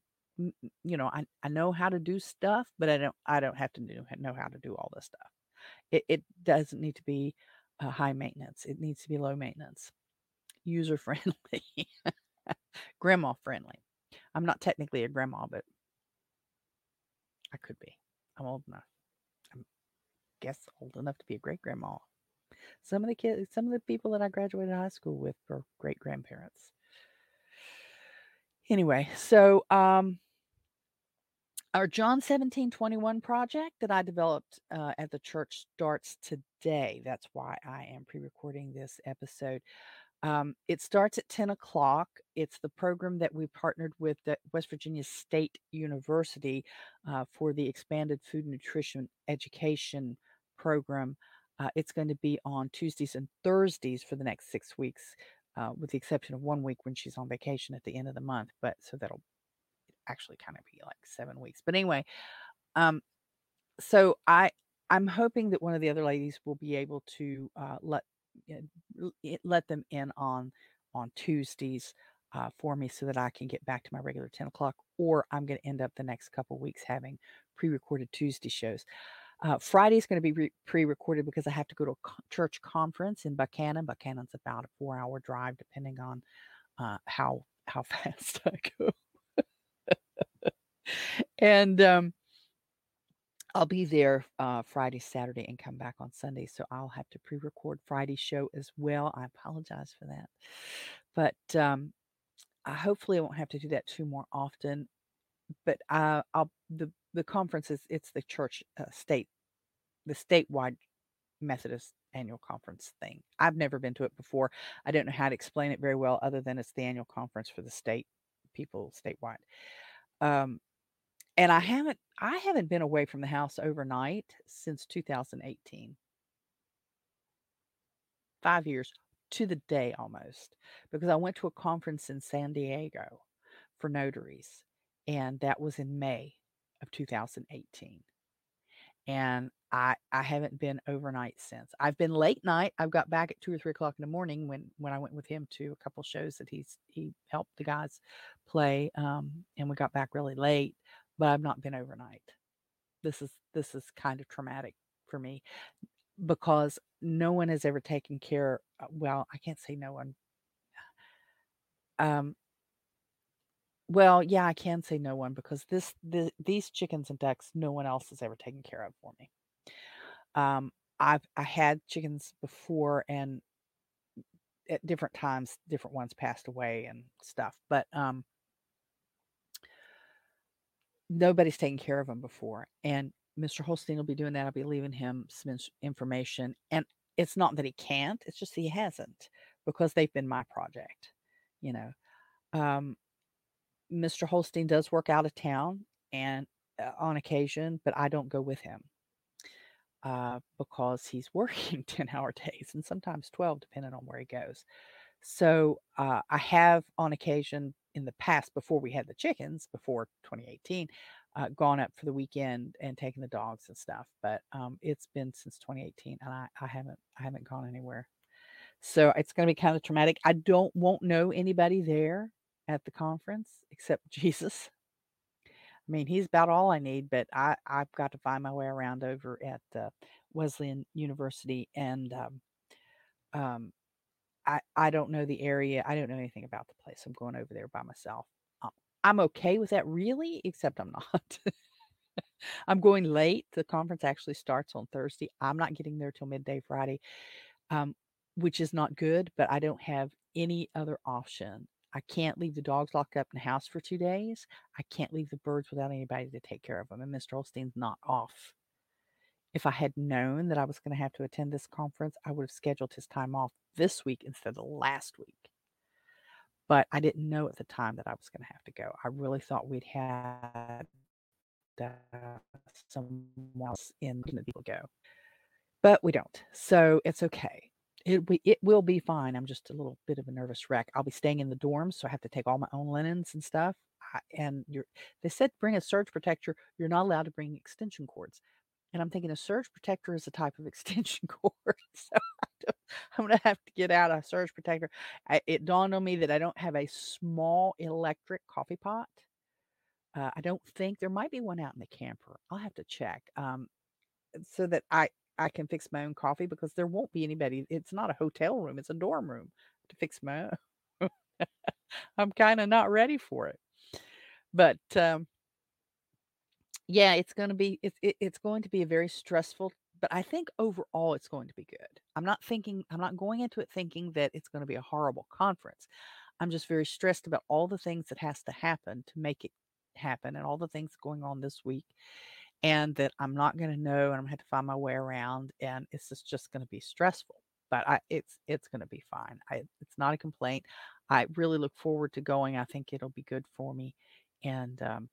S1: you know, I, I know how to do stuff, but I don't I don't have to know, know how to do all this stuff. It it doesn't need to be uh, high maintenance. It needs to be low maintenance, user friendly, grandma friendly. I'm not technically a grandma, but I could be. I'm old enough. I guess old enough to be a great grandma. Some of the kids, some of the people that I graduated high school with were great grandparents. Anyway, so um, our John 17 21 project that I developed uh, at the church starts today. That's why I am pre recording this episode. Um, it starts at 10 o'clock. It's the program that we partnered with the West Virginia State University uh, for the expanded food nutrition education program. Uh, it's going to be on Tuesdays and Thursdays for the next six weeks, uh, with the exception of one week when she's on vacation at the end of the month. But so that'll actually kind of be like seven weeks. But anyway, um, so I I'm hoping that one of the other ladies will be able to uh, let let them in on on Tuesdays uh, for me so that I can get back to my regular 10 o'clock, or I'm going to end up the next couple weeks having pre-recorded Tuesday shows. Uh, Friday is going to be re- pre-recorded because I have to go to a co- church conference in Buckhannon. Buckhannon's about a four-hour drive, depending on uh, how how fast I go. and um, I'll be there uh, Friday, Saturday, and come back on Sunday. So I'll have to pre record Friday's show as well. I apologize for that. But um, I hopefully I won't have to do that too more often. But uh, I'll the the conference is it's the church uh, state the statewide Methodist annual conference thing. I've never been to it before. I don't know how to explain it very well, other than it's the annual conference for the state people statewide. Um, and I haven't I haven't been away from the house overnight since 2018. 5 years to the day almost because I went to a conference in San Diego for notaries and that was in May of 2018. And I I haven't been overnight since. I've been late night. I've got back at two or three o'clock in the morning when when I went with him to a couple shows that he's he helped the guys play. Um, and we got back really late but I've not been overnight. This is this is kind of traumatic for me because no one has ever taken care uh, well, I can't say no one. Um well, yeah, I can say no one because this the, these chickens and ducks no one else has ever taken care of for me. Um I've I had chickens before and at different times different ones passed away and stuff. But um nobody's taken care of them before. And Mr. Holstein will be doing that. I'll be leaving him some information. And it's not that he can't, it's just he hasn't because they've been my project, you know. Um, Mr. Holstein does work out of town and uh, on occasion, but I don't go with him uh, because he's working 10 hour days and sometimes 12, depending on where he goes. So uh, I have on occasion in the past, before we had the chickens, before 2018, uh, gone up for the weekend and taken the dogs and stuff. But um, it's been since 2018, and I, I haven't I haven't gone anywhere. So it's going to be kind of traumatic. I don't won't know anybody there at the conference except Jesus. I mean, he's about all I need, but I I've got to find my way around over at uh, Wesleyan University and um, um, I I don't know the area. I don't know anything about the place. I'm going over there by myself. Um, I'm okay with that, really, except I'm not. I'm going late. The conference actually starts on Thursday. I'm not getting there till midday Friday, um, which is not good. But I don't have any other option. I can't leave the dogs locked up in the house for two days. I can't leave the birds without anybody to take care of them. And Mr. Holstein's not off. If I had known that I was going to have to attend this conference, I would have scheduled his time off this week instead of last week. But I didn't know at the time that I was going to have to go. I really thought we'd had uh, someone else in the people go, but we don't. So it's okay. It we, it will be fine. I'm just a little bit of a nervous wreck. I'll be staying in the dorms, so I have to take all my own linens and stuff. I, and you're, they said bring a surge protector. You're not allowed to bring extension cords. And I'm thinking a surge protector is a type of extension cord. so I'm going to have to get out a surge protector. I, it dawned on me that I don't have a small electric coffee pot. Uh, I don't think there might be one out in the camper. I'll have to check um, so that I I can fix my own coffee because there won't be anybody. It's not a hotel room; it's a dorm room to fix my own. I'm kind of not ready for it, but um, yeah, it's going to be it's it, it's going to be a very stressful, but I think overall it's going to be good. I'm not thinking I'm not going into it thinking that it's going to be a horrible conference. I'm just very stressed about all the things that has to happen to make it happen and all the things going on this week and that I'm not going to know and I'm going to have to find my way around and it's just, just going to be stressful. but I, it's it's going to be fine. I, it's not a complaint. I really look forward to going. I think it'll be good for me, and um,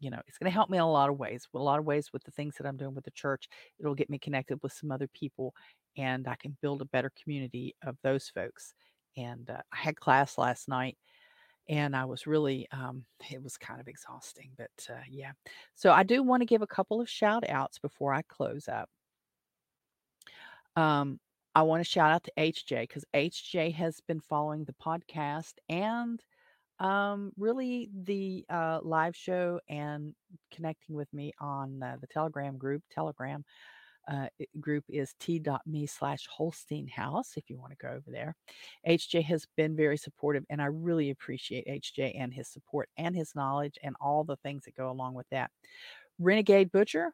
S1: you know, it's going to help me in a lot of ways. A lot of ways with the things that I'm doing with the church, it'll get me connected with some other people, and I can build a better community of those folks. And uh, I had class last night, and I was really, um, it was kind of exhausting, but uh, yeah. So I do want to give a couple of shout outs before I close up. Um, I want to shout out to HJ because HJ has been following the podcast and um, really the uh, live show and connecting with me on uh, the Telegram group. Telegram uh, group is t.me slash Holstein House if you want to go over there. HJ has been very supportive, and I really appreciate HJ and his support and his knowledge and all the things that go along with that. Renegade Butcher,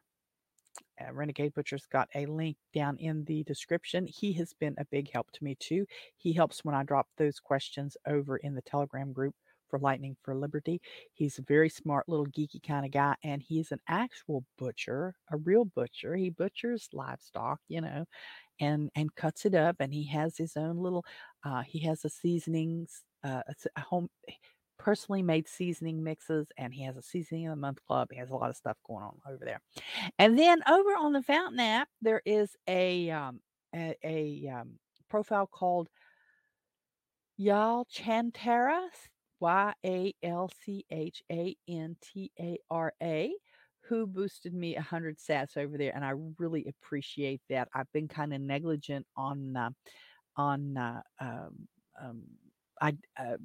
S1: uh, Renegade Butcher's got a link down in the description. He has been a big help to me too. He helps when I drop those questions over in the Telegram group for Lightning for Liberty. He's a very smart little geeky kind of guy, and he's an actual butcher, a real butcher. He butchers livestock, you know, and and cuts it up, and he has his own little. Uh, he has a seasonings, uh, a home personally made seasoning mixes and he has a seasoning of the month club. He has a lot of stuff going on over there. And then over on the Fountain app, there is a um, a, a um, profile called Yal Chantara, Y A L C H A N T A R A, who boosted me 100 sats over there. And I really appreciate that. I've been kind of negligent on, uh, on, uh, um, um, I, uh,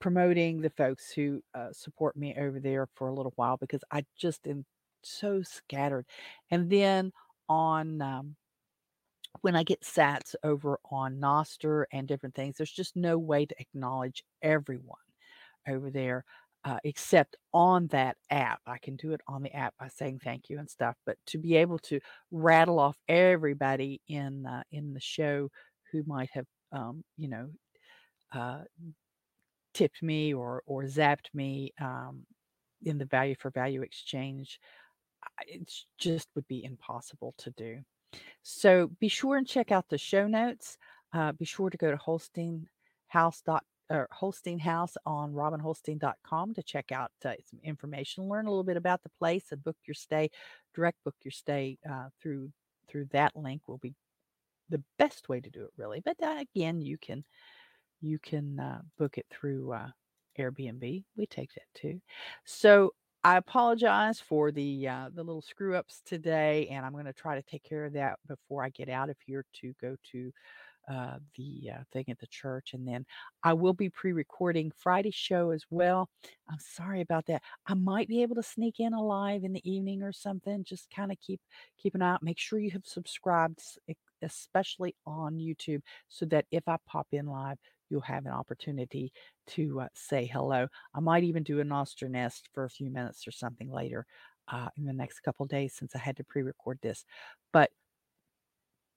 S1: promoting the folks who uh, support me over there for a little while because I just am so scattered. And then on um, when I get sats over on Nostr and different things, there's just no way to acknowledge everyone over there. Uh, except on that app. I can do it on the app by saying thank you and stuff. But to be able to rattle off everybody in uh, in the show who might have, um, you know, uh, tipped me or or zapped me um, in the value for value exchange, it just would be impossible to do. So be sure and check out the show notes. Uh, be sure to go to Holstein House dot or Holstein House on robinholstein.com to check out uh, some information, learn a little bit about the place, and book your stay. Direct book your stay uh, through through that link will be the best way to do it, really. But uh, again, you can you can uh, book it through uh, Airbnb. We take that too. So I apologize for the uh, the little screw ups today, and I'm going to try to take care of that before I get out of here to go to uh, the uh, thing at the church, and then I will be pre-recording Friday's show as well. I'm sorry about that. I might be able to sneak in a live in the evening or something. Just kind of keep keep an eye out. Make sure you have subscribed, especially on YouTube, so that if I pop in live, you'll have an opportunity to uh, say hello. I might even do a Nostr nest for a few minutes or something later uh, in the next couple days since I had to pre record this. But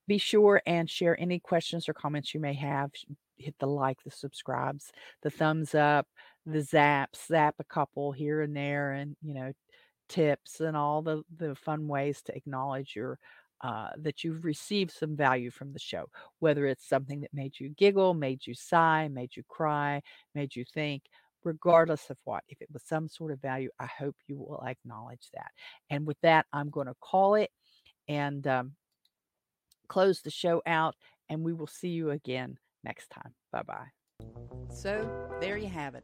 S1: be sure and share any questions or comments you may have. Hit the like, the subscribes, the thumbs up, the zaps, zap a couple here and there, and you know, tips and all the the fun ways to acknowledge your uh, that you've received some value from the show, whether it's something that made you giggle, made you sigh, made you cry, made you think, regardless of what. If it was some sort of value, I hope you will acknowledge that. And with that, I'm going to call it and um, close the show out, and we will see you again next time. Bye bye. So there you have it.